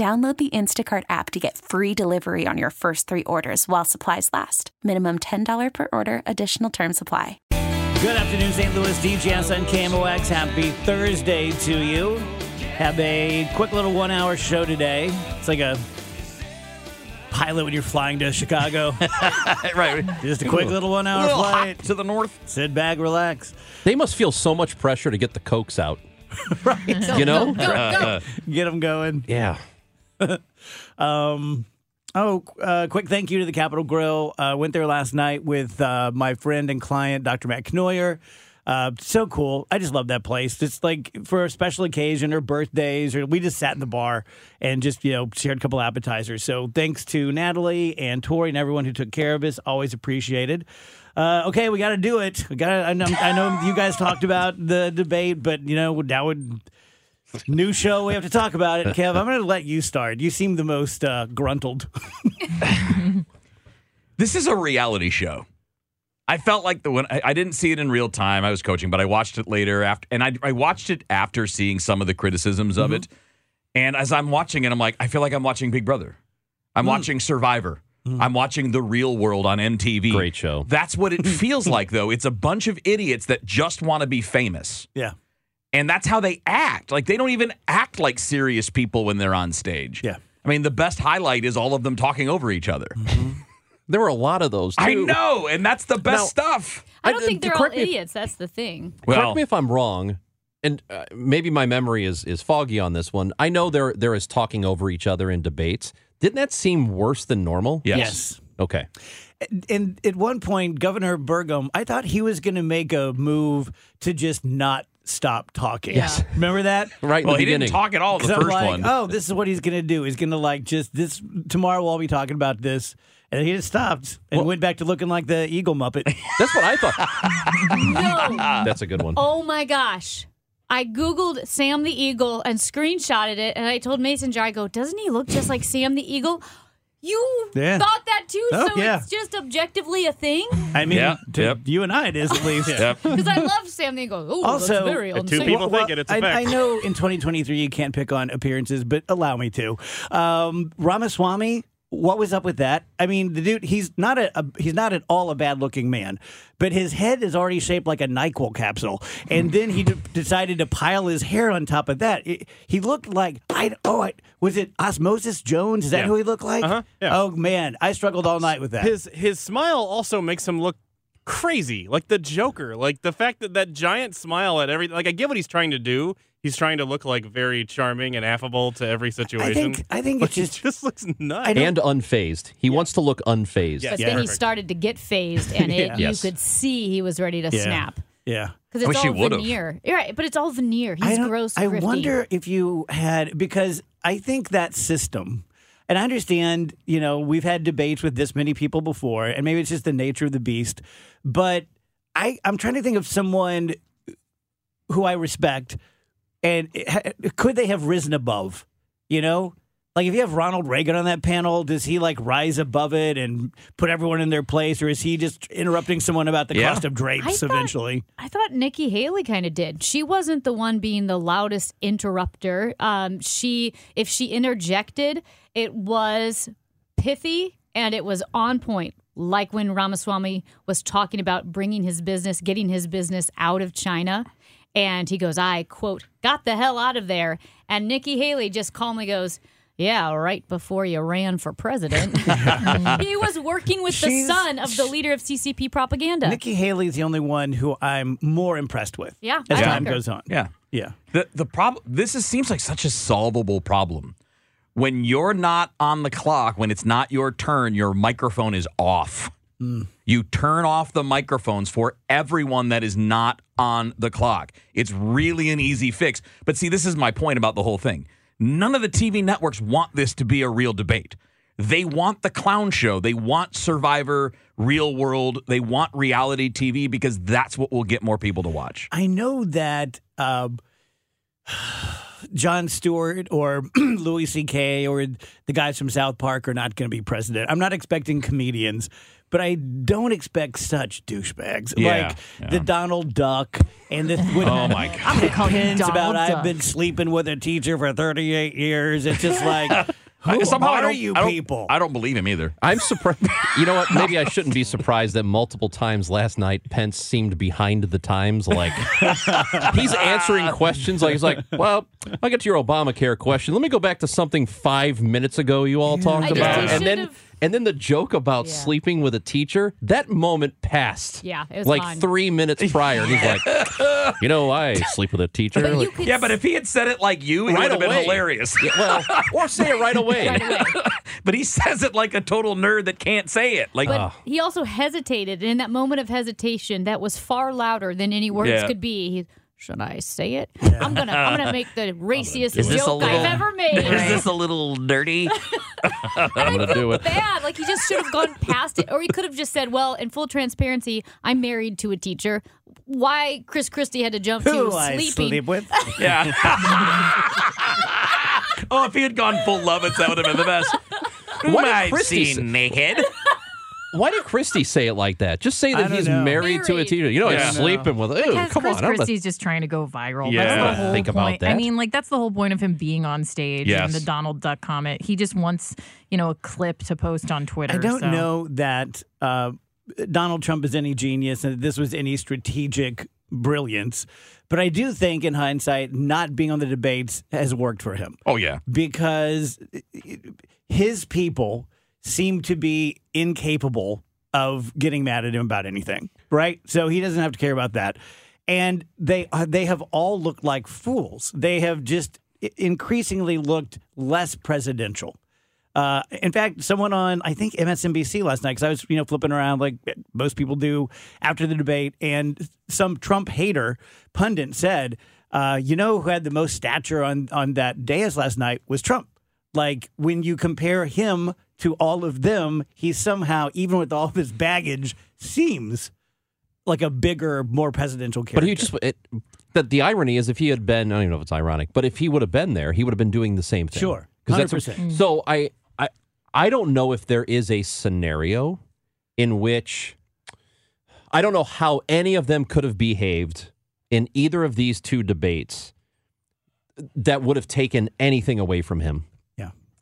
Download the Instacart app to get free delivery on your first three orders while supplies last. Minimum $10 per order, additional term supply. Good afternoon, St. Louis. DGS on KMOX. Happy Thursday to you. Have a quick little one hour show today. It's like a pilot when you're flying to Chicago. right. Just a quick little one hour Little flight. hot to the north. Sit back, relax. They must feel so much pressure to get the cokes out. right. You know? Get them going. Yeah. Um, oh, uh, quick thank you to the Capital Grille. Uh, went there last night with uh, my friend and client, Dr. Matt Knoyer. Uh, so cool. I just love that place. It's like for a special occasion or birthdays, or we just sat in the bar and just, you know, shared a couple appetizers. So thanks to Natalie and Tori and everyone who took care of us. Always appreciated. Uh, okay, we got to do it. We got. I know, I know you guys talked about the debate, but you know now would new show. We have to talk about it. Kev, I'm going to let you start. You seem the most uh, gruntled. This is a reality show. I felt like the one I, I didn't see it in real time. I was coaching, but I watched it later after, and I, I watched it after seeing some of the criticisms of it. Mm-hmm. And as I'm watching it, I'm like, I feel like I'm watching Big Brother. I'm mm. watching Survivor. Mm. I'm watching The Real World on MTV. Great show. That's what it feels like, though. It's a bunch of idiots that just want to be famous. yeah. And that's how they act. Like they don't even act like serious people when they're on stage. Yeah. I mean, the best highlight is all of them talking over each other. There were a lot of those, too. I know, and that's the best Now- stuff. I don't I- think they're all correct me if- idiots. That's the thing. Correct me if I'm wrong, and uh, maybe my memory is, is foggy on this one. I know there there is talking over each other in debates. Didn't that seem worse than normal? Yes. Yes. Okay. And at one point, Governor Burgum, I thought he was going to make a move to just not stop talking. Yes. Remember that? Right in Well, the he beginning. didn't talk at all in the 'Cause I'm first like, one. Oh, this is what he's going to do. He's going to like just this tomorrow. We'll all be talking about this, and he just stopped and went back to looking like the Eagle Muppet. That's what I thought. No. That's a good one. oh my gosh. I Googled Sam the Eagle and screenshotted it, and I told Mason Jar, I go, doesn't he look just like Sam the Eagle? You Yeah. thought that too, Oh, so yeah. it's just objectively a thing? I mean, Yeah, to yep. you and I, it is at least. Because I love Sam the Eagle. Oh, Also, that's very two unsafe. people think it, it's a I, fact. I know in 2023 you can't pick on appearances, but allow me to. Um, Ramaswamy, what was up with that? I mean, the dude, he's not a, a he's not at all a bad looking man, but his head is already shaped like a Nyquil capsule, and then he de- decided to pile his hair on top of that. It- he looked like I oh I, was it Osmosis Jones? Is that Yeah. who he looked like? Uh-huh, yeah. Oh man, I struggled all night with that. His his smile also makes him look crazy, like the Joker. Like the fact that that giant smile at every like I get what he's trying to do. He's trying to look like very charming and affable to every situation. I think I think but it's just just looks nuts. And unfazed. He wants to look unfazed. Yes. But Yeah. then he started to get phased, and it, Yeah. you Yes. could see he was ready to Yeah. snap. yeah. Because I it's all veneer. You're right, but it's all veneer. He's don't- gross. I grifty. wonder if you had because I think that system, and I understand, you know, we've had debates with this many people before, and maybe it's just the nature of the beast. But I, I'm trying to think of someone who I respect, and could they have risen above? You know, like if you have Ronald Reagan on that panel, does he like rise above it and put everyone in their place, or is he just interrupting someone about the Yeah. cost of drapes I thought- eventually? I thought Nikki Haley kind of did. She wasn't the one being the loudest interrupter. Um, she, if she interjected, it was pithy and it was on point. Like when Ramaswamy was talking about bringing his business, getting his business out of China. And he goes, I quote, got the hell out of there. And Nikki Haley just calmly goes, Yeah, right before you ran for president. he was working with the son of the leader of CCP propaganda. Nikki Haley is the only one who I'm more impressed with. Yeah, as I time like goes on. Yeah. yeah. The the problem this is, seems like such a solvable problem. When you're not on the clock, when it's not your turn, your microphone is off. Mm. You turn off the microphones for everyone that is not on the clock. It's really an easy fix. But see, this is my point about the whole thing. None of the TV networks want this to be a real debate. They want the clown show. They want Survivor, real world. They want reality TV because that's what will get more people to watch. I know that uh, Jon Stewart or Louis C.K. or the guys from South Park are not going to be president. I'm not expecting comedians, but I don't expect such douchebags Yeah, like yeah. the Donald Duck and the. Oh my god. I'm gonna call you pins Donald about I've been sleeping with a teacher for 38 years. It's just like, I- who somehow I are don't- you I don't- people? I don't believe him either. I'm surprised. You know what? Maybe I shouldn't be surprised that multiple times last night Pence seemed behind the times. Like he's answering questions. Like he's like, "Well, I'll get to your Obamacare question. Let me go back to something five minutes ago you all talked I about." And then should've- and then the joke about Yeah. sleeping with a teacher. That moment passed. Yeah, it was like fine. three minutes prior. And he's like, "You know, I sleep with a teacher." But Like, Yeah, but if he had said it like you, it Right would have been away. hilarious. well, or say it right away. right away. but he says it like a total nerd that can't say it. Like, But ah. he also hesitated, and in that moment of hesitation, that was far louder than any words Yeah. could be. He, should I say it? I'm gonna I'm gonna make the raciest Is joke little- I've ever made. is this a little dirty? I'm gonna do it. bad. Like he just should have gone past it, or he could have just said, "Well, in full transparency, I'm married to a teacher." Why Chris Christie had to jump who to I sleeping? sleep with? yeah. oh, if he had gone full Lovitz, that would have been the best. What did I've Christie seen naked. Why did Christie say it like that? Just say that he's know. married to a teacher. You know, Yeah. he's sleeping with. Ew, Because come Chris on, I don't. Christie's just trying to go viral. Yeah. That's the whole Think about that. I mean, like that's the whole point of him being on stage Yes. and the Donald Duck comment. He just wants, you know, a clip to post on Twitter. I don't so. know that uh, Donald Trump is any genius and this was any strategic brilliance, but I do think, in hindsight, not being on the debates has worked for him Oh, yeah. because his people seem to be incapable of getting mad at him about anything, right? So he doesn't have to care about that. And they uh, they have all looked like fools. They have just increasingly looked less presidential. Uh, in fact, someone on I think MSNBC last night because I was you know flipping around like most people do after the debate, and some Trump hater pundit said, uh, "You know who had the most stature on on that dais last night was Trump." Like when you compare him to all of them, he somehow, even with all of his baggage, seems like a bigger, more presidential character. But he just it, the, the irony is if he had been I don't even know if it's ironic, but if he would have been there, he would have been doing the same thing. Sure. that's 100%. so I I I don't know if there is a scenario in which I don't know how any of them could have behaved in either of these two debates that would have taken anything away from him.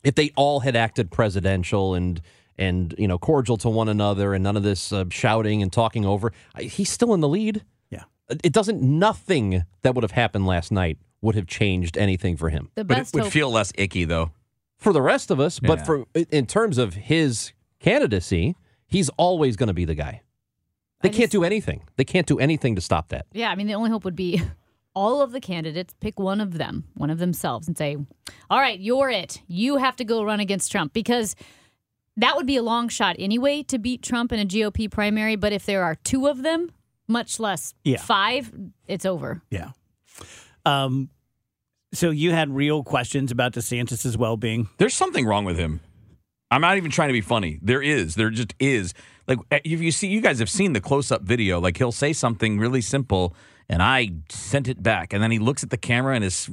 Yeah. If they all had acted presidential and and you know cordial to one another and none of this uh, shouting and talking over, I- he's still in the lead. Yeah. It doesn't. Nothing that would have happened last night would have changed anything for him. The But it would hope. feel less icky, though. For the rest of us, but for in terms of his candidacy, he's always going to be the guy. They I can't just- do anything. They can't do anything to stop that. Yeah, I mean, the only hope would be all of the candidates pick one of them, one of themselves, and say, "All right, you're it. You have to go run against Trump," because that would be a long shot anyway to beat Trump in a GOP primary. But if there are two of them, much less Yeah. five, it's over. Yeah. Um. So you had real questions about DeSantis's well-being. There's something wrong with him. I'm not even trying to be funny. There is. There just is. Like if you see, you guys have seen the close-up video. Like he'll say something really simple, and I sent it back, and then he looks at the camera, and his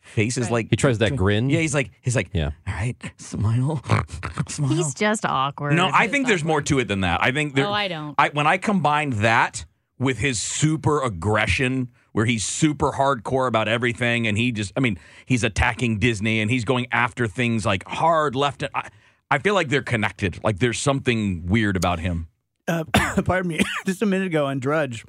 face is like He tries that grin. Yeah, he's like he's like Yeah. All right, smile, smile. He's just awkward. no, I think there's more to it than that. I think there, Oh, I don't. I when I combined that with his super aggression, where he's super hardcore about everything, and he just, I mean, he's attacking Disney and he's going after things like hard left. I, I feel like they're connected. Like there's something weird about him. Uh, pardon me. Just a minute ago on Drudge,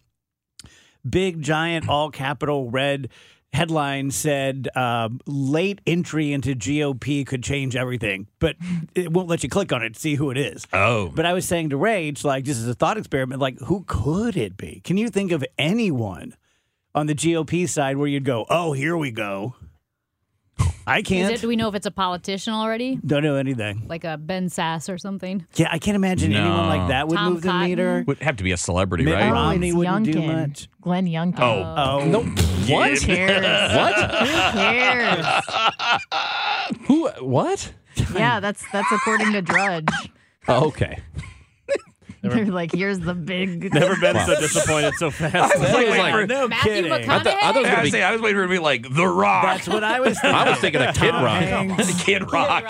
big giant all capital red headline said uh, late entry into GOP could change everything, but it won't let you click on it to see who it is. Oh. But I was saying to Rage, like, just as a thought experiment, like, who could it be? Can you think of anyone on the GOP side where you'd go, oh, here we go? I can't. it, do we know if it's a politician already? Don't know anything. Like a Ben Sasse or something? Yeah, I can't imagine anyone like that would Tom move the Cotton? meter. Would have to be a celebrity, Mitt right? Romney oh, wouldn't do much. Glenn Youngkin. Oh. Oh, No. Who What? cares? What? Who cares? Who? What? Yeah, that's that's according to Drudge. Oh, okay. They're like, here's the big. Never been so disappointed so fast. I was like, like- for- no Matthew kidding. McConaughey? I thought- I thought was I was, be- saying, I was waiting for it to be like The Rock. That's what I was thinking. I was thinking of Kid Rock. Hanks, Kid Rock.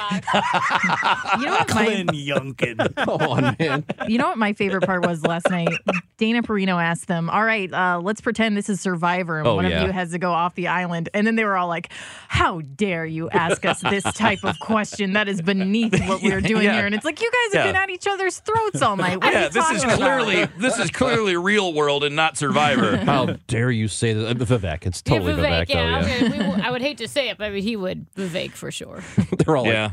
You know what my Youngkin. Come on, man. You know what my favorite part was last night? Dana Perino asked them, All right, uh, let's pretend this is Survivor and Oh, one yeah. of you has to go off the island. And then they were all like, How dare you ask us this type of question? That is beneath what we're doing Yeah. here. And it's like, You guys have Yeah. been at each other's throats all night. What are Yeah, this is about?" clearly this is clearly real world and not Survivor. How dare you say that? Uh, Vivek. It's totally yeah, Vivek, Vivek. yeah, though. Yeah. okay, we w- I would hate to say it, but I mean, he would Vivek for sure. They're all like, yeah.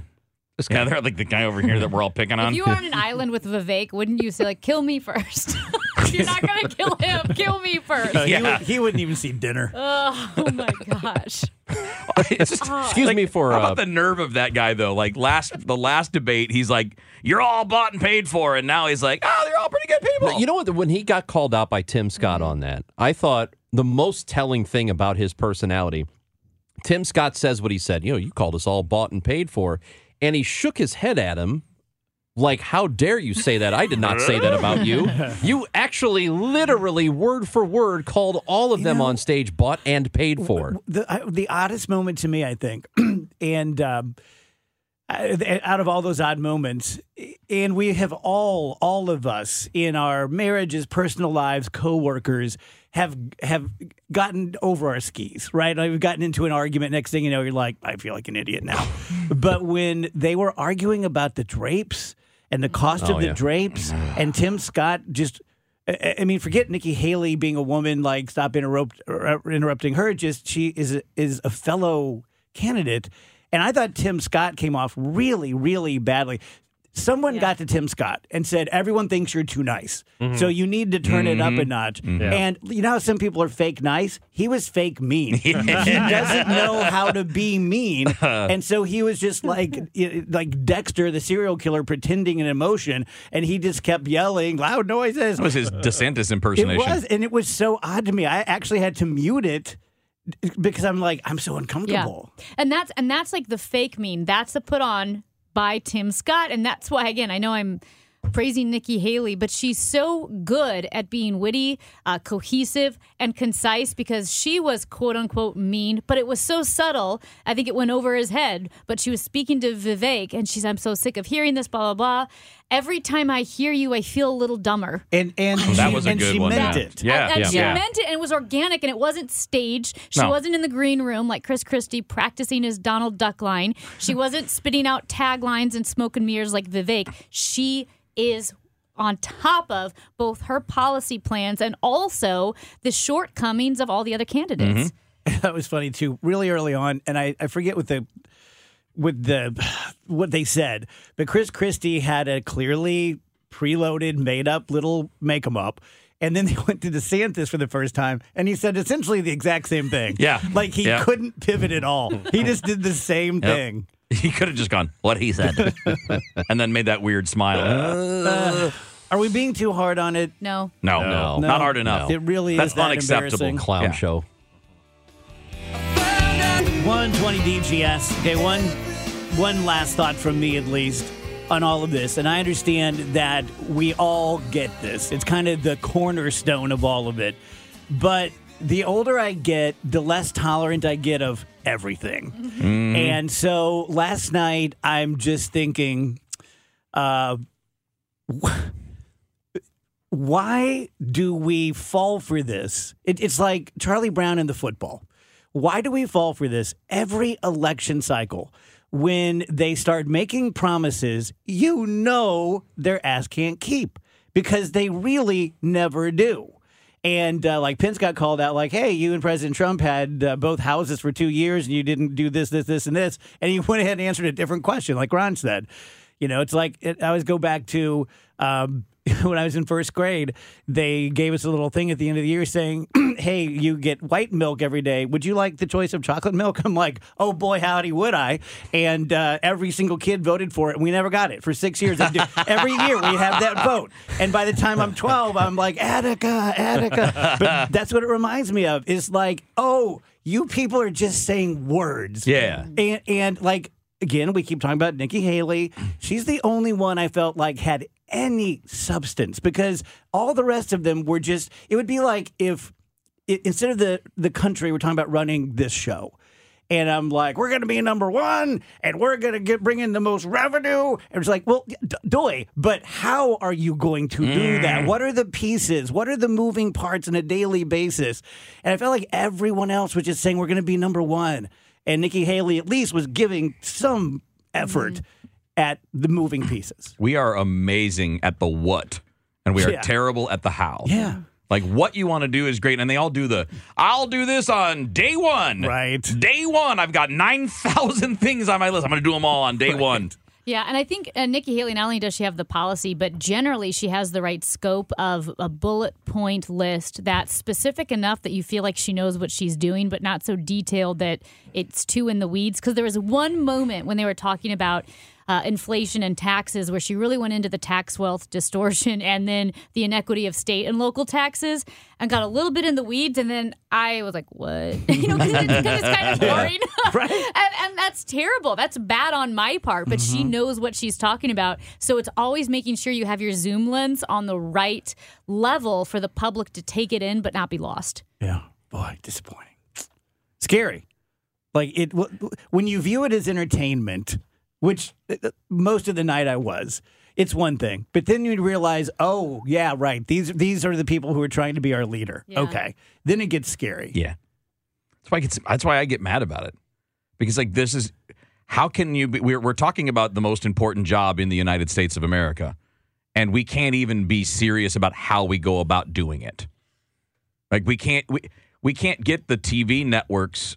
This guy. they're like the guy over here that we're all picking on. If you were on an island with Vivek, wouldn't you say like, "Kill me first? If You're not gonna kill him. Kill me first. Uh, he, Yeah. would, he wouldn't even see dinner. Oh my gosh. It's just- Excuse me for. How Uh, about the nerve of that guy though? Like last the last debate, he's like, "You're all bought and paid for," and now he's like, "Oh, they're all pretty good people." You know what? When he got called out by Tim Scott on that, I thought the most telling thing about his personality. Tim Scott says what he said. You know, you called us all bought and paid for, and he shook his head at him. Like, how dare you say that? I did not say that about you. You actually, literally, word for word, called all of them know- on stage bought and paid for. the the oddest moment to me, I think, and um, out of all those odd moments, and we have all all of us in our marriages, personal lives, coworkers have have gotten over our skis, right? Like we've gotten into an argument. Next thing you know, you're like, I feel like an idiot now. but when they were arguing about the drapes and the cost Oh, of the yeah. drapes, and Tim Scott just I mean, forget Nikki Haley being a woman. Like, stop interrupt, er, interrupting her. Just she is is a fellow candidate, and I thought Tim Scott came off really, really badly. Someone got to Tim Scott and said, "Everyone thinks you're too nice, mm-hmm. so you need to turn it up mm-hmm. a notch." Mm-hmm. And you know how some people are fake nice. He was fake mean. he doesn't know how to be mean, uh-huh. and so he was just like like Dexter, the serial killer, pretending an emotion, and he just kept yelling loud noises. that was his DeSantis It impersonation. was, and it was so odd to me. I actually had to mute it because I'm like, I'm so uncomfortable. And that's and that's like the fake mean. That's the put on by Tim Scott, and that's why again I know I'm praising Nikki Haley, but she's so good at being witty, uh, cohesive, and concise because she was quote unquote mean, but it was so subtle. I think it went over his head. But she was speaking to Vivek, and she's, "I'm so sick of hearing this." Blah blah blah. Every time I hear you, I feel a little dumber. And and that she, was a and good she one. meant yeah. it. Yeah, and, and she yeah. meant it, and it was organic, and it wasn't staged. She No. wasn't in the green room like Chris Christie practicing his Donald Duck line. She wasn't spitting out taglines and smoke and mirrors like Vivek. She is on top of both her policy plans and also the shortcomings of all the other candidates. Mm-hmm. that was funny too. Really early on, and I, I forget what the with the what they said, but Chris Christie had a clearly preloaded, made up little make 'em up. And then they went to DeSantis for the first time, and he said essentially the exact same thing. Yeah. like he Yeah. couldn't pivot at all. He just did the same Yep. thing. He could have just gone, what he said, and then made that weird smile. Uh, are we being too hard on it? No. no, No. not hard enough. It really That's is that unacceptable. embarrassing. Clown Yeah. show. 120 DGS. Okay, one one last thought from me at least on all of this. And I understand that we all get this. It's kind of the cornerstone of all of it. But the older I get, the less tolerant I get of everything. And so last night I'm just thinking uh why do we fall for this? It, it's like Charlie Brown in the football. Why do we fall for this every election cycle? When they start making promises, you know their ass can't keep because they really never do. And uh, like Pence got called out, like, "Hey, you and President Trump had uh, both houses for two years, and you didn't do this, this, this, and this." And he went ahead and answered a different question, like Ron said. You know, it's like it, I always go back to um, when I was in first grade. They gave us a little thing at the end of the year saying, "Hey, you get white milk every day. Would you like the choice of chocolate milk?" I'm like, "Oh boy, howdy, would I!" And uh, every single kid voted for it. and We never got it for six years. Every year we have that vote, and by the time I'm 12, I'm like, "Attica, Attica." But that's what it reminds me of. Is like, oh, you people are just saying words. Yeah. And and like again, we keep talking about Nikki Haley. She's the only one I felt like had any substance because all the rest of them were just. It would be like if i instead of the the country, we're talking about running this show. And I'm like, we're going to be number one, and we're going to get bring in the most revenue. And it's like, well, d- doy, but how are you going to do that? Mm. What are the pieces? What are the moving parts on a daily basis? And I felt like everyone else was just saying we're going to be number one, and Nikki Haley at least was giving some effort mm. At the moving pieces. We are amazing at the what, and we are Yeah. terrible at the how. Yeah. Like what you want to do is great, and they all do the. I'll do this on day one. Right. Day one, I've got nine thousand things on my list. I'm going to do them all on day one. Yeah, and I think uh, Nikki Haley not only does she have the policy, but generally she has the right scope of a bullet point list that's specific enough that you feel like she knows what she's doing, but not so detailed that it's too in the weeds. Because there was one moment when they were talking about uh, inflation and taxes where she really went into the tax wealth distortion and then the inequity of state and local taxes and got a little bit in the weeds. And then I was like, what? you know, because it's, kind of boring. Right. and, and that's terrible. That's bad on my part, but she knows what she's talking about. So it's always making sure you have your zoom lens on the right level for the public to take it in but not be lost. Yeah. Boy, disappointing. Scary. Like it when you view it as entertainment, which uh, most of the night I was. It's one thing, but then you realize, oh yeah, right. These these are the people who are trying to be our leader. Yeah. Okay, then it gets scary. Yeah. That's why I get, that's why I get mad about it. Because like this is how can you be we're we're talking about the most important job in the United States of America and we can't even be serious about how we go about doing it. Like we can't we, we can't get the TV networks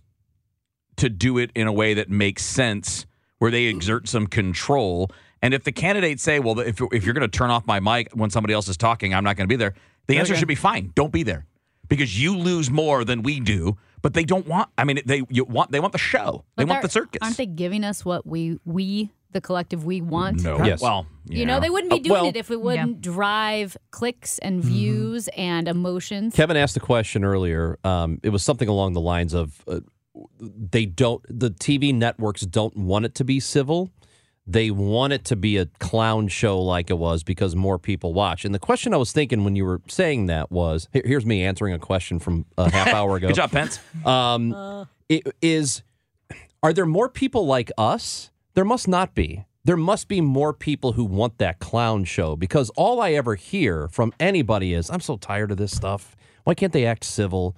to do it in a way that makes sense where they exert some control. And if the candidates say, "Well, if if you're going to turn off my mic when somebody else is talking, I'm not going to be there," the answer Okay. should be fine. Don't be there because you lose more than we do. But they don't want. I mean, they you want they want the show. They But want they're- the circus. Aren't they giving us what we we the collective we want? No. Yes. Well, You know, they wouldn't be Uh, doing well- it if it wouldn't drive clicks and views and emotions. Kevin asked the question earlier. Um, it was something along the lines of uh, they don't, the TV networks don't want it to be civil. They want it to be a clown show like it was because more people watch. And the question I was thinking when you were saying that was here- here's me answering a question from a half hour ago. Good job, Pence. Um, it is are there more people like us? There must not be. There must be more people who want that clown show because all I ever hear from anybody is, I'm so tired of this stuff. Why can't they act civil?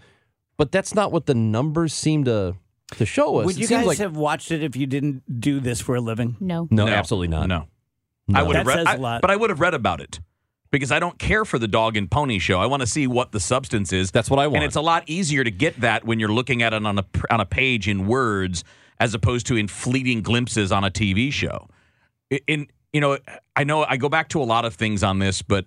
But that's not what the numbers seem to to show us. Would It you guys like, have watched it if you didn't do this for a living? no. no, absolutely not. No. I would have read, says I- a lot. but I would have read about it because I don't care for the dog and pony show. I want to see what the substance is. That's what I want. And it's a lot easier to get that when you're looking at it on a on a page in words as opposed to in fleeting glimpses on a TV show. I- In you know, I know I go back to a lot of things on this, but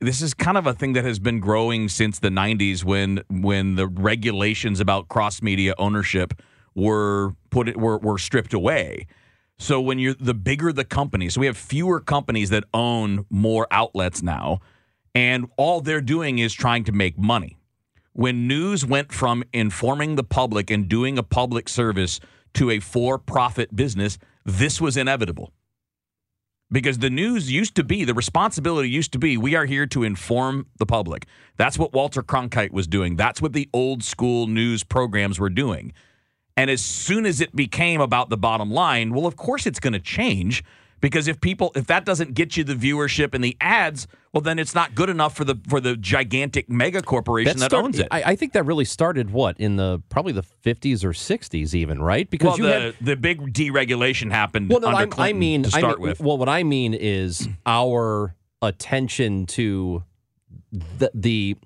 this is kind of a thing that has been growing since the 90s when when the regulations about cross media ownership were put were were stripped away. So when you're the bigger the company, so we have fewer companies that own more outlets now, and all they're doing is trying to make money. When news went from informing the public and doing a public service to a for-profit business, this was inevitable. Because the news used to be, the responsibility used to be, we are here to inform the public. That's what Walter Cronkite was doing. That's what the old school news programs were doing. And as soon as it became about the bottom line, well, of course it's going to change because if people if that doesn't get you the viewership and the ads, well, then it's not good enough for the for the gigantic mega corporation that start- owns it. I, I think that really started what in the probably the 50s or 60s, even right? Because well, you the had the big deregulation happened Well, no, under I, I mean, to I start mean- with. Well, what I mean is our attention to the, the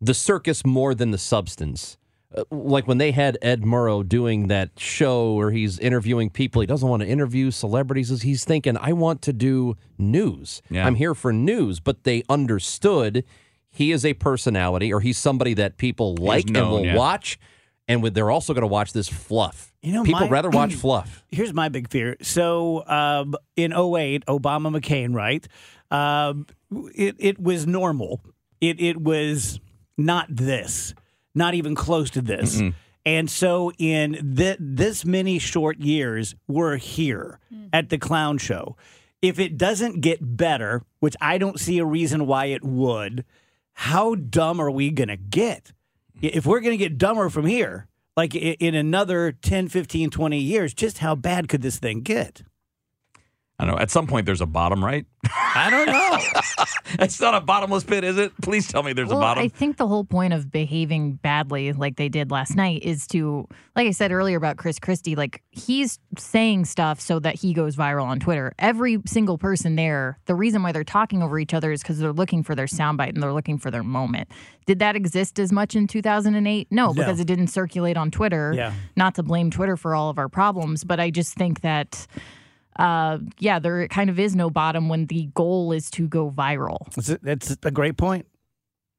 the circus more than the substance. Uh, like when they had Ed Murrow doing that show where he's interviewing people, he doesn't want to interview celebrities. He's thinking, I want to do news. Yeah. I'm here for news. But they understood he is a personality or he's somebody that people like and will yeah. watch. And with, they're also going to watch this fluff. You know, people my- rather watch fluff. Here's my big fear. So um, in 08, Obama McCain, right? Um, it, it was normal. It, it was not this, not even close to this. And so in th- this many short years, we're here mm. at the clown show. If it doesn't get better, which I don't see a reason why it would, how dumb are we going to get? If we're going to get dumber from here, like in another 10, 15, 20 years, just how bad could this thing get? I don't know. At some point, there's a bottom, right? I don't know. it's not a bottomless pit, is it? Please tell me there's well, a bottom. I think the whole point of behaving badly like they did last night is to, like I said earlier about Chris Christie, like he's saying stuff so that he goes viral on Twitter. Every single person there, the reason why they're talking over each other is because they're looking for their soundbite and they're looking for their moment. Did that exist as much in 2008? No, because it didn't circulate on Twitter. Yeah. Not to blame Twitter for all of our problems, but I just think that. Uh, yeah, there kind of is no bottom when the goal is to go viral. That's a, great point.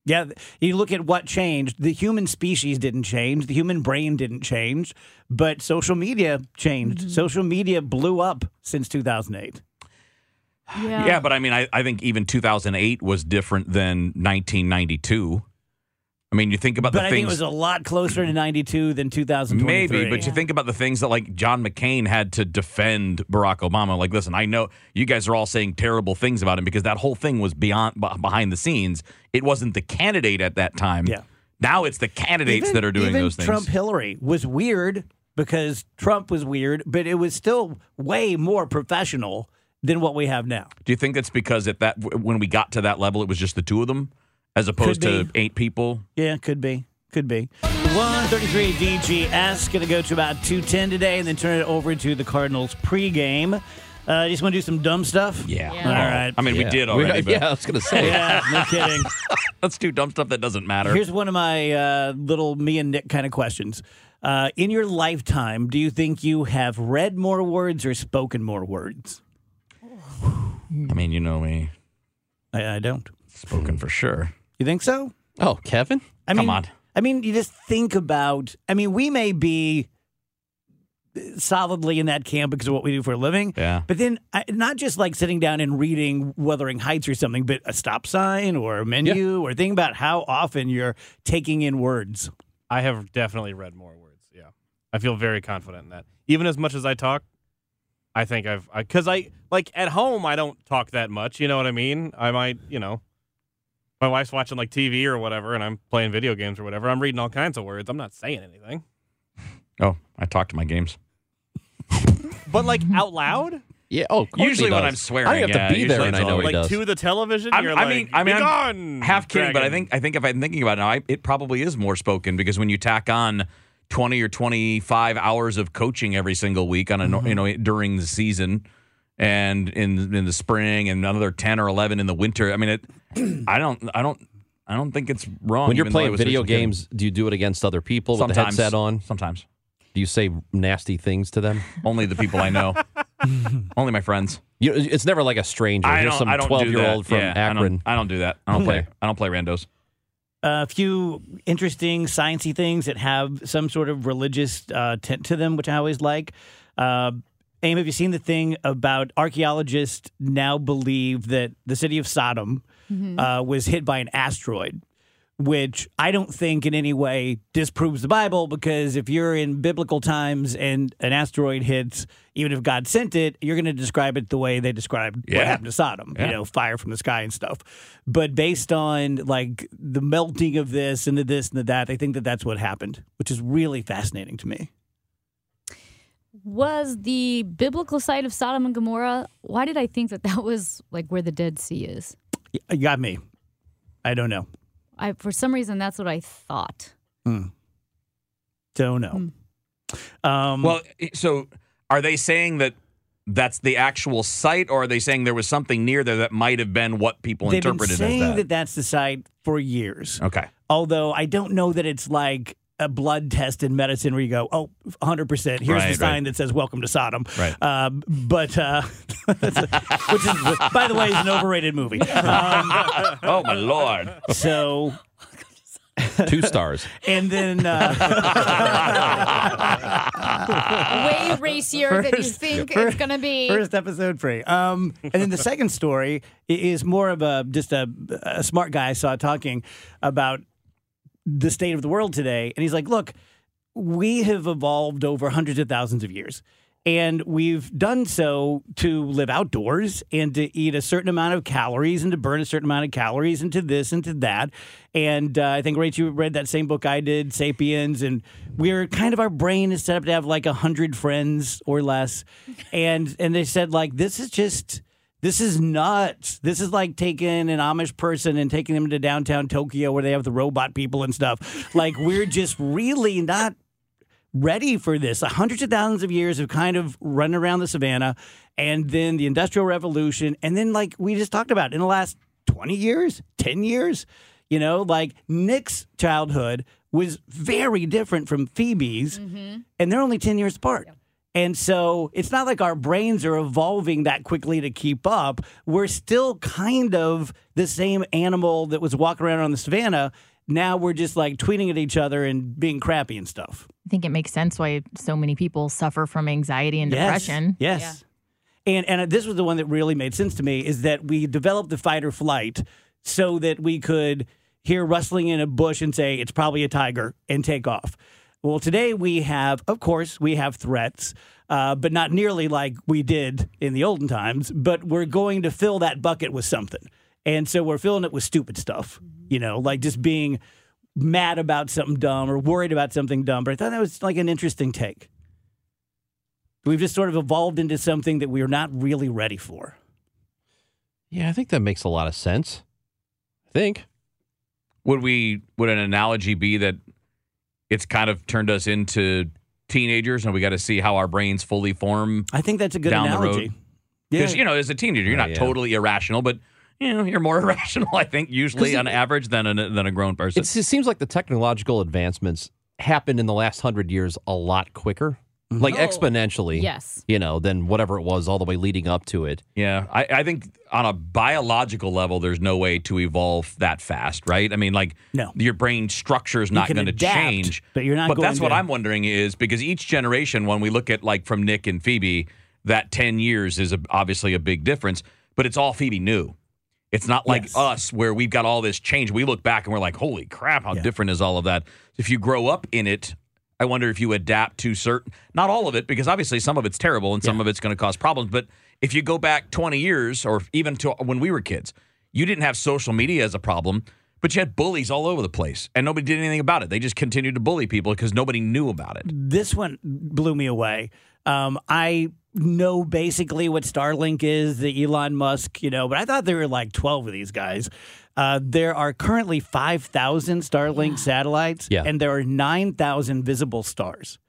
Yeah, you look at what changed. The human species didn't change. The human brain didn't change, but social media changed. Social media blew up since 2008. Yeah. yeah, but I mean, I, I think even 2008 was different than 1992. I mean, you think about But the I things. think it was a lot closer to 92 than 2023. Maybe, but you think about the things that like John McCain had to defend Barack Obama. Like, listen, I know you guys are all saying terrible things about him because that whole thing was beyond behind the scenes. It wasn't the candidate at that time. Yeah. Now it's the candidates Even- that are doing those things. Trump Hillary was weird because Trump was weird, but it was still way more professional than what we have now. Do you think that's because at that when we got to that level, it was just the two of them, as opposed to eight people? Yeah, could be. Could be. 133 DGS going to go to about 210 today and then turn it over to the Cardinals pregame. Uh, just want to do some dumb stuff? Yeah. All right. I mean, we did already. but yeah, I was going to say. Yeah, no kidding. Let's do dumb stuff that doesn't matter. Here's one of my uh, little me and Nick kind of questions. Uh, in your lifetime, do you think you have read more words or spoken more words? I mean, you know me, I, I don't. spoken for sure. You think so? Oh, Kevin? I Come mean, on. I mean, you just think about. I mean, we may be solidly in that camp because of what we do for a living. Yeah. But then, I, not just like sitting down and reading Wuthering Heights or something, but a stop sign or a menu or think about how often you're taking in words. I have definitely read more words. Yeah, I feel very confident in that. Even as much as I talk, I think I've because I, like at home I don't talk that much. You know what I mean? I might, you know, my wife's watching like TV or whatever, and I'm playing video games or whatever. I'm reading all kinds of words. I'm not saying anything, Oh, I talk to my games. but like out loud, Yeah. Oh, of course he Usually when. I'm swearing, I have yeah, to be there and I know all he like does. to the television. I'm- you're I like, mean- I mean, "Be I'm gone, half kidding, but I think I think if I'm thinking about it now, I, it probably is more spoken because when you tack on twenty or twenty five hours of coaching every single week on a nor mm-hmm. you know during the season and in in the spring and another ten or eleven in the winter. I mean, it. I don't. I don't. I don't think it's wrong. when you're even though I playing video just kid. games, do you do it against other people with sometimes the headset on? Sometimes Do you say nasty things to them? only the people I know, only my friends. You, it's never like a stranger. I Here's don't. some I don't twelve-year-old from Yeah, I don't- Akron. I don't, do that. I don't play. I don't play randos. a few interesting sciencey things that have some sort of religious uh, tint to them, which I always like. Uh, Aim, have you seen the thing about archaeologists now believe that the city of Sodom uh, was hit by an asteroid? Which I don't think in any way disproves the Bible because if you're in biblical times and an asteroid hits, even if God sent it, you're going to describe it the way they described what happened to Sodom. You know, fire from the sky and stuff. But based on like the melting of this and the this and the that, I think that that's what happened, which is really fascinating to me. Was the biblical site of Sodom and Gomorrah? Why did I think that that was like where the Dead Sea is? You got me. I don't know. I for some reason that's what I thought. Don't know. Um, Well, so are they saying that that's the actual site, or are they saying there was something near there that might have been what people They've been interpreted saying as that? that that's the site for years. Okay. Although I don't know that it's like a blood test in medicine where you go, oh, 100%. Here's Right, the sign right. that says welcome to Sodom. Right. Um, but, uh, a- which is, by the way, is an overrated movie. Um, oh my lord! so, Two stars. and then, uh, Way racier than you think first- it's going to be. First episode free. Um, and then the second story is more of a just a, a smart guy I saw talking about the state of the world today, and he's like, "Look, we have evolved over hundreds of thousands of years." And we've done so to live outdoors and to eat a certain amount of calories and to burn a certain amount of calories and to this and to that. And uh, I think, Rach, you read that same book I did, Sapiens, and we're kind of our brain is set up to have like a hundred friends or less. And and they said like this is just this is nuts. This is like taking an Amish person and taking them to downtown Tokyo where they have the robot people and stuff. Like we're just really not ready for this. Hundreds of thousands of years of kind of running around the savannah, and then the Industrial Revolution, and then like we just talked about in the last twenty years, ten years, you know, like Nick's childhood was very different from Phoebe's, mm-hmm. and they're only ten years apart. And so it's not like our brains are evolving that quickly to keep up. We're still kind of the same animal that was walking around on the savannah. Now we're just like tweeting at each other and being crappy and stuff. I think it makes sense why so many people suffer from anxiety and Yes. depression. Yes. And and this was the one that really made sense to me is that we developed the fight or flight so that we could hear rustling in a bush and say it's probably a tiger and take off. Well, today we have, of course, we have threats, uh, but not nearly like we did in the olden times. But we're going to fill that bucket with something, and so we're filling it with stupid stuff. You know, like just being mad about something dumb or worried about something dumb. But I thought that was like an interesting take. We've just sort of evolved into something that we are not really ready for. Yeah, I think that makes a lot of sense. I think. Would we? Would an analogy be that it's kind of turned us into teenagers, and we got to see how our brains fully form? I think that's a good Down the analogy. road. Because you know, as a teenager, you're not oh, yeah. totally irrational, but you know, you're more irrational, I think, usually on average than a, than a grown person. It seems like the technological advancements happened in the last hundred years a lot quicker, Mm-hmm. like Oh, exponentially. yes. You know, than whatever it was all the way leading up to it. Yeah, I, I think on a biological level, there's no way to evolve that fast, right? I mean, like, No. your brain structure is not going to change. but you're not But going that's what I'm wondering is because each generation, when we look at like from Nick and Phoebe, that 10 years is a, obviously a big difference, but it's all Phoebe knew. It's not like Yes. us where we've got all this change. We look back and we're like, holy crap, how Yeah. different is all of that? If you grow up in it, I wonder if you adapt to certain, not all of it, because obviously some of it's terrible and some of it's going to cause problems. But if you go back 20 years or even to when we were kids, you didn't have social media as a problem, but you had bullies all over the place and nobody did anything about it. They just continued to bully people because nobody knew about it. This one blew me away. Um, I know basically what Starlink is, the Elon Musk, you know, but I thought there were like 12 of these guys. Uh, there are currently 5,000 Starlink satellites, Yeah. and there are 9,000 visible stars.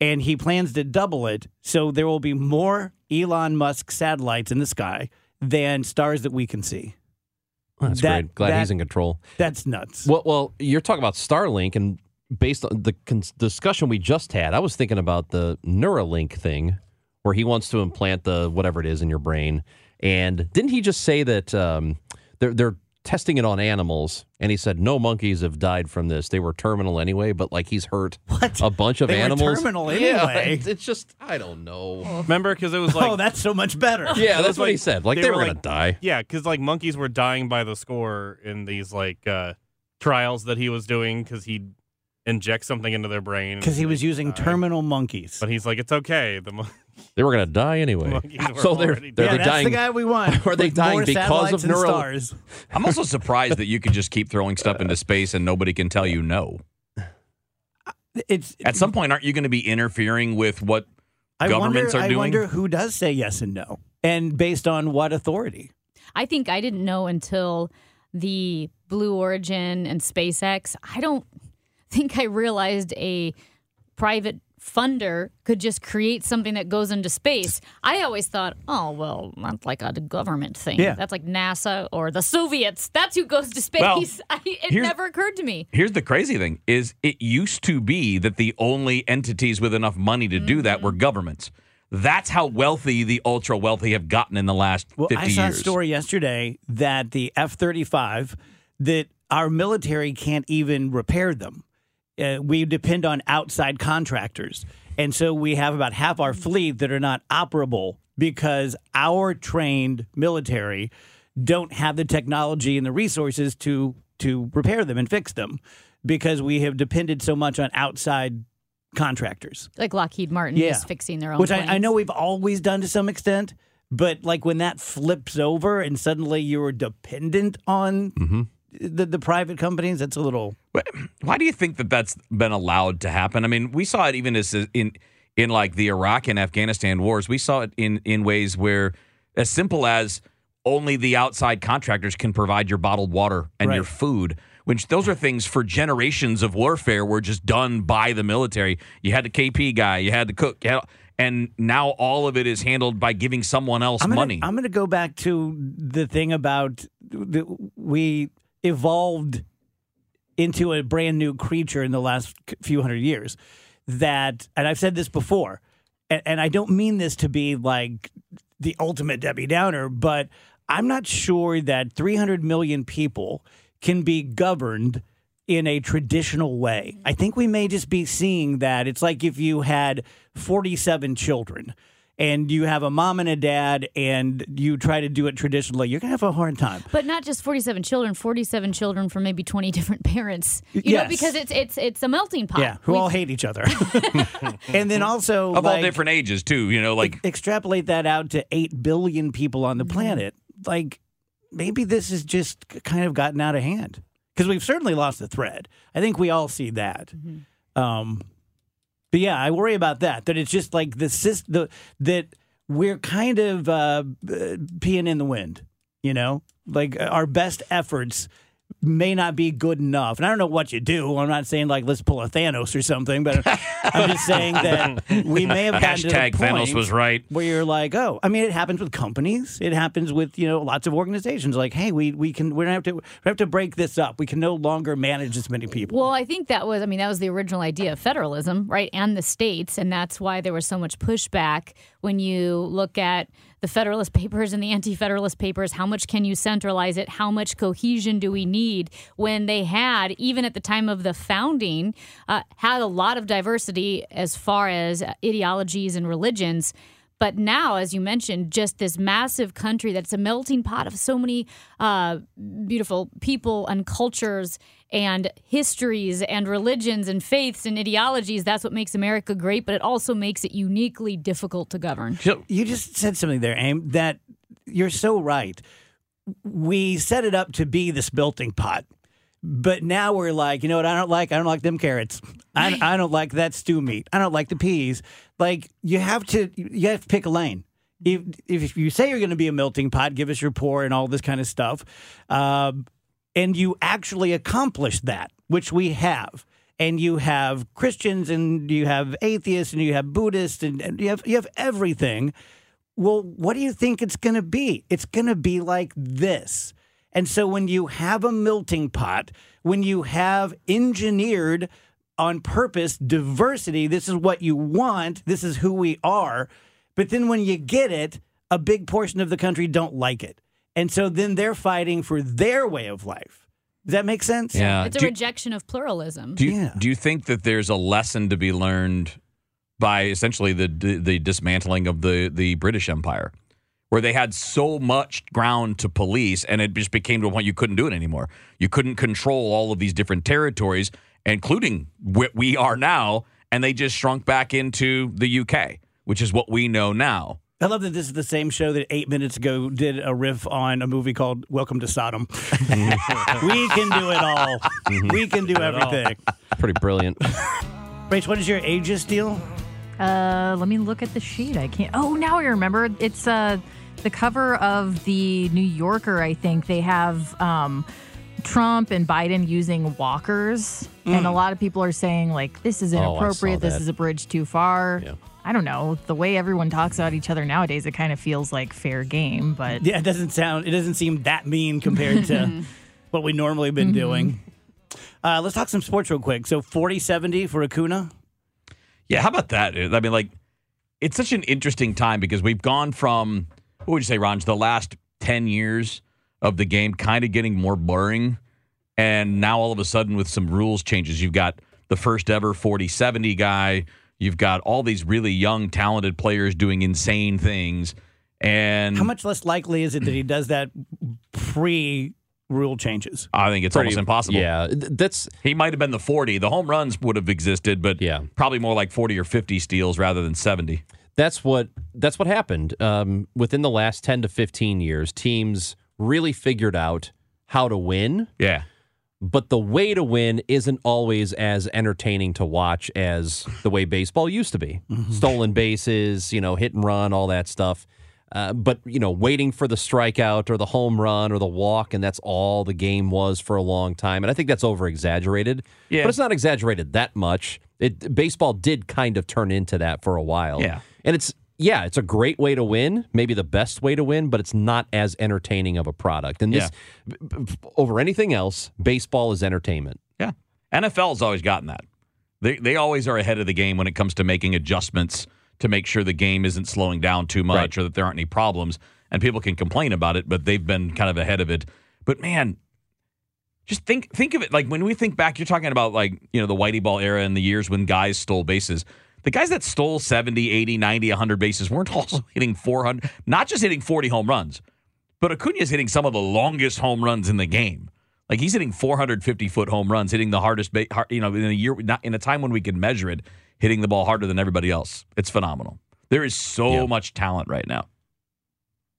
And he plans to double it, so there will be more Elon Musk satellites in the sky than stars that we can see. That's That- great. Glad that- he's in control. That's nuts. Well, well, you're talking about Starlink, and based on the con- discussion we just had, I was thinking about the Neuralink thing, where he wants to implant the whatever it is in your brain. And didn't he just say that um, they're they're testing it on animals? And he said no monkeys have died from this. They were terminal anyway, but like he's hurt What? a bunch of They were animals. terminal Yeah, anyway. it's- it's just I don't know. Remember, because it was like oh, that's so much better. Yeah, It that's was what he said. Like they they, were were, like- gonna die. Yeah, because like monkeys were dying by the score in these like uh, trials that he was doing because he'd inject something into their brain. Because he was using die. terminal monkeys. But he's like, it's okay. The mon- They were gonna die anyway. monkeys So they're already they're yeah, they that's dying. the guy we want. Are they dying because of neural- stars. I'm also surprised that you could just keep throwing stuff into space and nobody can tell you no. It's At some point, aren't you going to be interfering with what I governments wonder, are doing? I wonder who does say yes and no, and based on what authority. I think I didn't know until the Blue Origin and SpaceX. I don't think I realized a private funder could just create something that goes into space. I always thought, oh well, that's like a government thing. Yeah. That's like NASA or the Soviets. That's who goes to space. Well, I, it never occurred to me. Here's the crazy thing is it used to be that the only entities with enough money to do that mm-hmm. were governments. That's how wealthy the ultra wealthy have gotten in the last Well, 50 I saw years. a story yesterday that the F 35, that our military can't even repair them. Uh, we depend on outside contractors. And so we have about half our fleet that are not operable because our trained military don't have the technology and the resources to to repair them and fix them because we have depended so much on outside contractors. Like Lockheed Martin Yeah. is fixing their own. Which I, I know we've always done to some extent, but like when that flips over and suddenly you're dependent on Mm-hmm. The, the private companies, that's a little. Why do you think that that's been allowed to happen? I mean, we saw it even as in in like the Iraq and Afghanistan wars. We saw it in in ways where as simple as only the outside contractors can provide your bottled water and your food. Which those are things for generations of warfare were just done by the military. You had the KP guy, you had the cook, had- and now all of it is handled by giving someone else I'm gonna, money. I'm going to go back to the thing about the, we evolved into a brand new creature in the last few hundred years. That, and I've said this before, and, and I don't mean this to be like the ultimate Debbie Downer, but I'm not sure that 300 million people can be governed in a traditional way. I think we may just be seeing that. It's like if you had 47 children and you have a mom and a dad and you try to do it traditionally, you're going to have a hard time. But not just 47 children, 47 children from maybe 20 different parents. You know, because it's it's it's a melting pot. Yeah, who all hate each other. and then also of all different ages too, you know, like extrapolate that out to 8 billion people on the Mm-hmm. planet. Like maybe this has just kind of gotten out of hand because we've certainly lost the thread. I think we all see that. Mm-hmm. Um, but yeah, I worry about that. That it's just like the system the that we're kind of uh, peeing in the wind. You know, like uh, our best efforts may not be good enough. And I don't know what you do. I'm not saying like let's pull a Thanos or something, but I'm just saying that we may have gotten hashtag to the point Thanos was right. where you're like, oh, I mean, it happens with companies. It happens with you know lots of organizations. Like, hey, we we can we don't have to we have to break this up. We can no longer manage as many people. Well, I think that was, I mean, that was the original idea of federalism, right? And the states. And that's why there was so much pushback when you look at the Federalist Papers and the Anti Federalist Papers. How much can you centralize it? How much cohesion do we need? When they had, even at the time of the founding, uh, had a lot of diversity as far as ideologies and religions. But now, as you mentioned, just this massive country that's a melting pot of so many uh, beautiful people and cultures and histories and religions and faiths and ideologies. That's what makes America great, but it also makes it uniquely difficult to govern. So You just said something there, Aim, that you're so right. We set it up to be this melting pot. But now we're like, you know what I don't like? I don't like them carrots. I, I don't like that stew meat. I don't like the peas. Like you have to you have to pick a lane. If, if you say you're going to be a melting pot, give us your pour and all this kind of stuff, um, and you actually accomplish that, which we have, and you have Christians and you have atheists and you have Buddhists and, and you have you have everything. Well, what do you think it's going to be? It's going to be like this. And so when you have a melting pot, when you have engineered on purpose diversity, this is what you want, this is who we are. But then when you get it, a big portion of the country don't like it. And so then they're fighting for their way of life. Does that make sense? Yeah. It's a Do- rejection of pluralism. Do you, Yeah. do you think that there's a lesson to be learned by essentially the the, the dismantling of the the British Empire, where they had so much ground to police, and it just became to a point you couldn't do it anymore. You couldn't control all of these different territories, including what we are now, and they just shrunk back into the UK, which is what we know now. I love that this is the same show that eight minutes ago did a riff on a movie called Welcome to Sodom. we can do it all. We can do everything. Pretty brilliant. Rach, what is your ages deal? Uh, let me look at the sheet. I can't. Oh, now I remember. It's uh the cover of the New Yorker. I think they have um Trump and Biden using walkers, and a lot of people are saying like this is Mm. Oh, inappropriate. this is a bridge too far. Yeah. I don't know the way everyone talks about each other nowadays. It kind of feels like fair game, but Yeah, it doesn't sound. It doesn't seem that mean compared to what we normally been doing. Uh, let's talk some sports real quick. So 40-70 for Acuna. Yeah, how about that? I mean, like, it's such an interesting time because we've gone from what would you say, Ron, the last ten years of the game kind of getting more boring, and now all of a sudden with some rules changes, you've got the first ever 40-70 guy. You've got all these really young, talented players doing insane things, and How much less likely is it that he does that pre rule changes? I think it's almost impossible. Yeah, that's He might have been the 40. The home runs would have existed, but Yeah. probably more like 40 or 50 steals rather than 70. That's what that's what happened. Um, within the last 10 to 15 years teams really figured out how to win. Yeah. but the way to win isn't always as entertaining to watch as the way baseball used to be. Stolen bases you know hit and run all that stuff. Uh, but you know waiting for the strikeout or the home run or the walk and that's all the game was for a long time. And i think that's over exaggerated Yeah. but it's not exaggerated that much it baseball did kind of turn into that for a while Yeah. and it's yeah, it's a great way to win, maybe the best way to win, but it's not as entertaining of a product. And this, b- b- over anything else, baseball is entertainment. Yeah. NFL's always gotten that. They they always are ahead of the game when it comes to making adjustments to make sure the game isn't slowing down too much Right. or that there aren't any problems. And people can complain about it, but they've been kind of ahead of it. But man, just think think of it like when we think back, you're talking about like, you know, the Whitey ball era and the years when guys stole bases. The guys that stole 70, 80, 90, 100 bases weren't also hitting 400, not just hitting 40 home runs, but Acuna's hitting some of the longest home runs in the game. Like he's hitting 450 foot home runs, hitting the hardest, ba- you know, in a year, not in a time when we can measure it, hitting the ball harder than everybody else. It's phenomenal. There is so Yeah. much talent right now.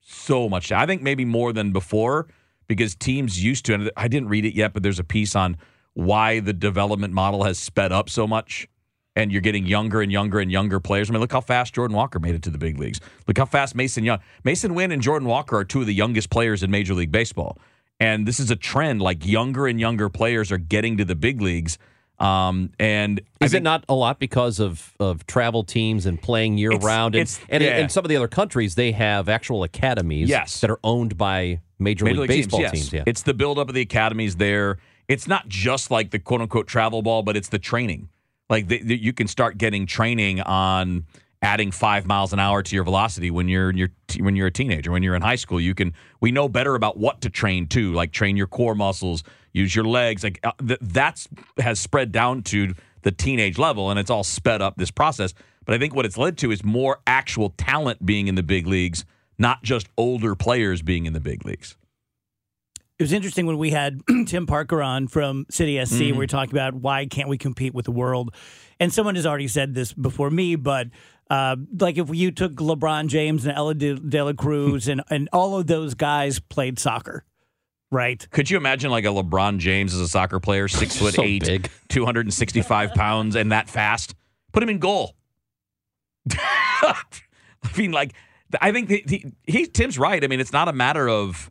So much. I think maybe more than before because teams used to, and I didn't read it yet, but there's a piece on why the development model has sped up so much. And you're getting younger and younger and younger players. I mean, look how fast Jordan Walker made it to the big leagues. Look how fast Mason Young, Masyn Winn, and Jordan Walker are two of the youngest players in Major League Baseball. And this is a trend. Like younger and younger players are getting to the big leagues. Um, and Is think- it not a lot because of, of travel teams and playing year It's- round? And, and in- yeah. in some of the other countries, they have actual academies Yes. that are owned by Major, Major League, League Baseball teams, yes. Yeah. It's the buildup of the academies there. It's not just like the quote unquote travel ball, but it's the training. Like the, the- you can start getting training on adding five miles an hour to your velocity when you're when you're a teenager. When you're in high school, you can. We know better about what to train too, like train your core muscles, use your legs. Like uh, th- that's has spread down to the teenage level, and it's all sped up this process. But I think what it's led to is more actual talent being in the big leagues, not just older players being in the big leagues. It was interesting when we had Tim Parker on from City SC. We were talking about why can't we compete with the world, and someone has already said this before me, but uh, like if you took LeBron James and Elly De, De La Cruz and and all of those guys played soccer, right? Could you imagine like a LeBron James as a soccer player, six foot So eight, big. 265 pounds, and that fast? Put him in goal. I mean, like, I think the, the, he Tim's right. I mean, it's not a matter of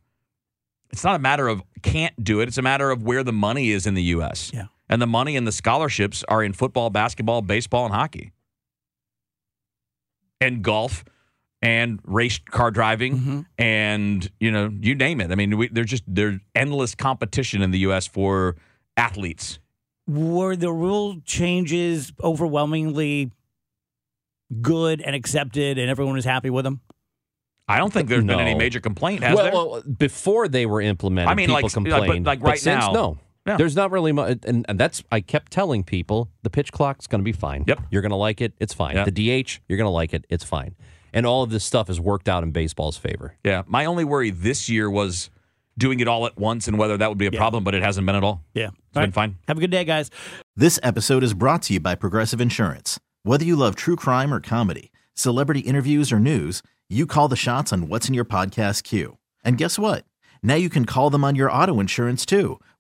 it's not a matter of can't do it. It's a matter of where the money is in the U.S. Yeah. and the money and the scholarships are in football, basketball, baseball, and hockey, and golf, and race car driving Mm-hmm. and you know you name it. I mean, we, there's just there's endless competition in the U.S. for athletes. Were the rule changes overwhelmingly good and accepted, and everyone was happy with them? I don't think there's been any major complaint. Has well, there? well, before they were implemented, I mean, people like- complained. but, like, right since, now- no. Yeah. There's not really much, and, and that's I kept telling people the pitch clock's going to be fine. Yep. you're going to like it. It's fine. Yeah. The DH, you're going to like it. It's fine. And all of this stuff has worked out in baseball's favor. yeah, my only worry this year was doing it all at once and whether that would be a Yeah. problem, but it hasn't been at all. Yeah, It's been fine. Have a good day, guys. This episode is brought to you by Progressive Insurance. Whether you love true crime or comedy, celebrity interviews or news, you call the shots on what's in your podcast queue. And guess what? Now you can call them on your auto insurance too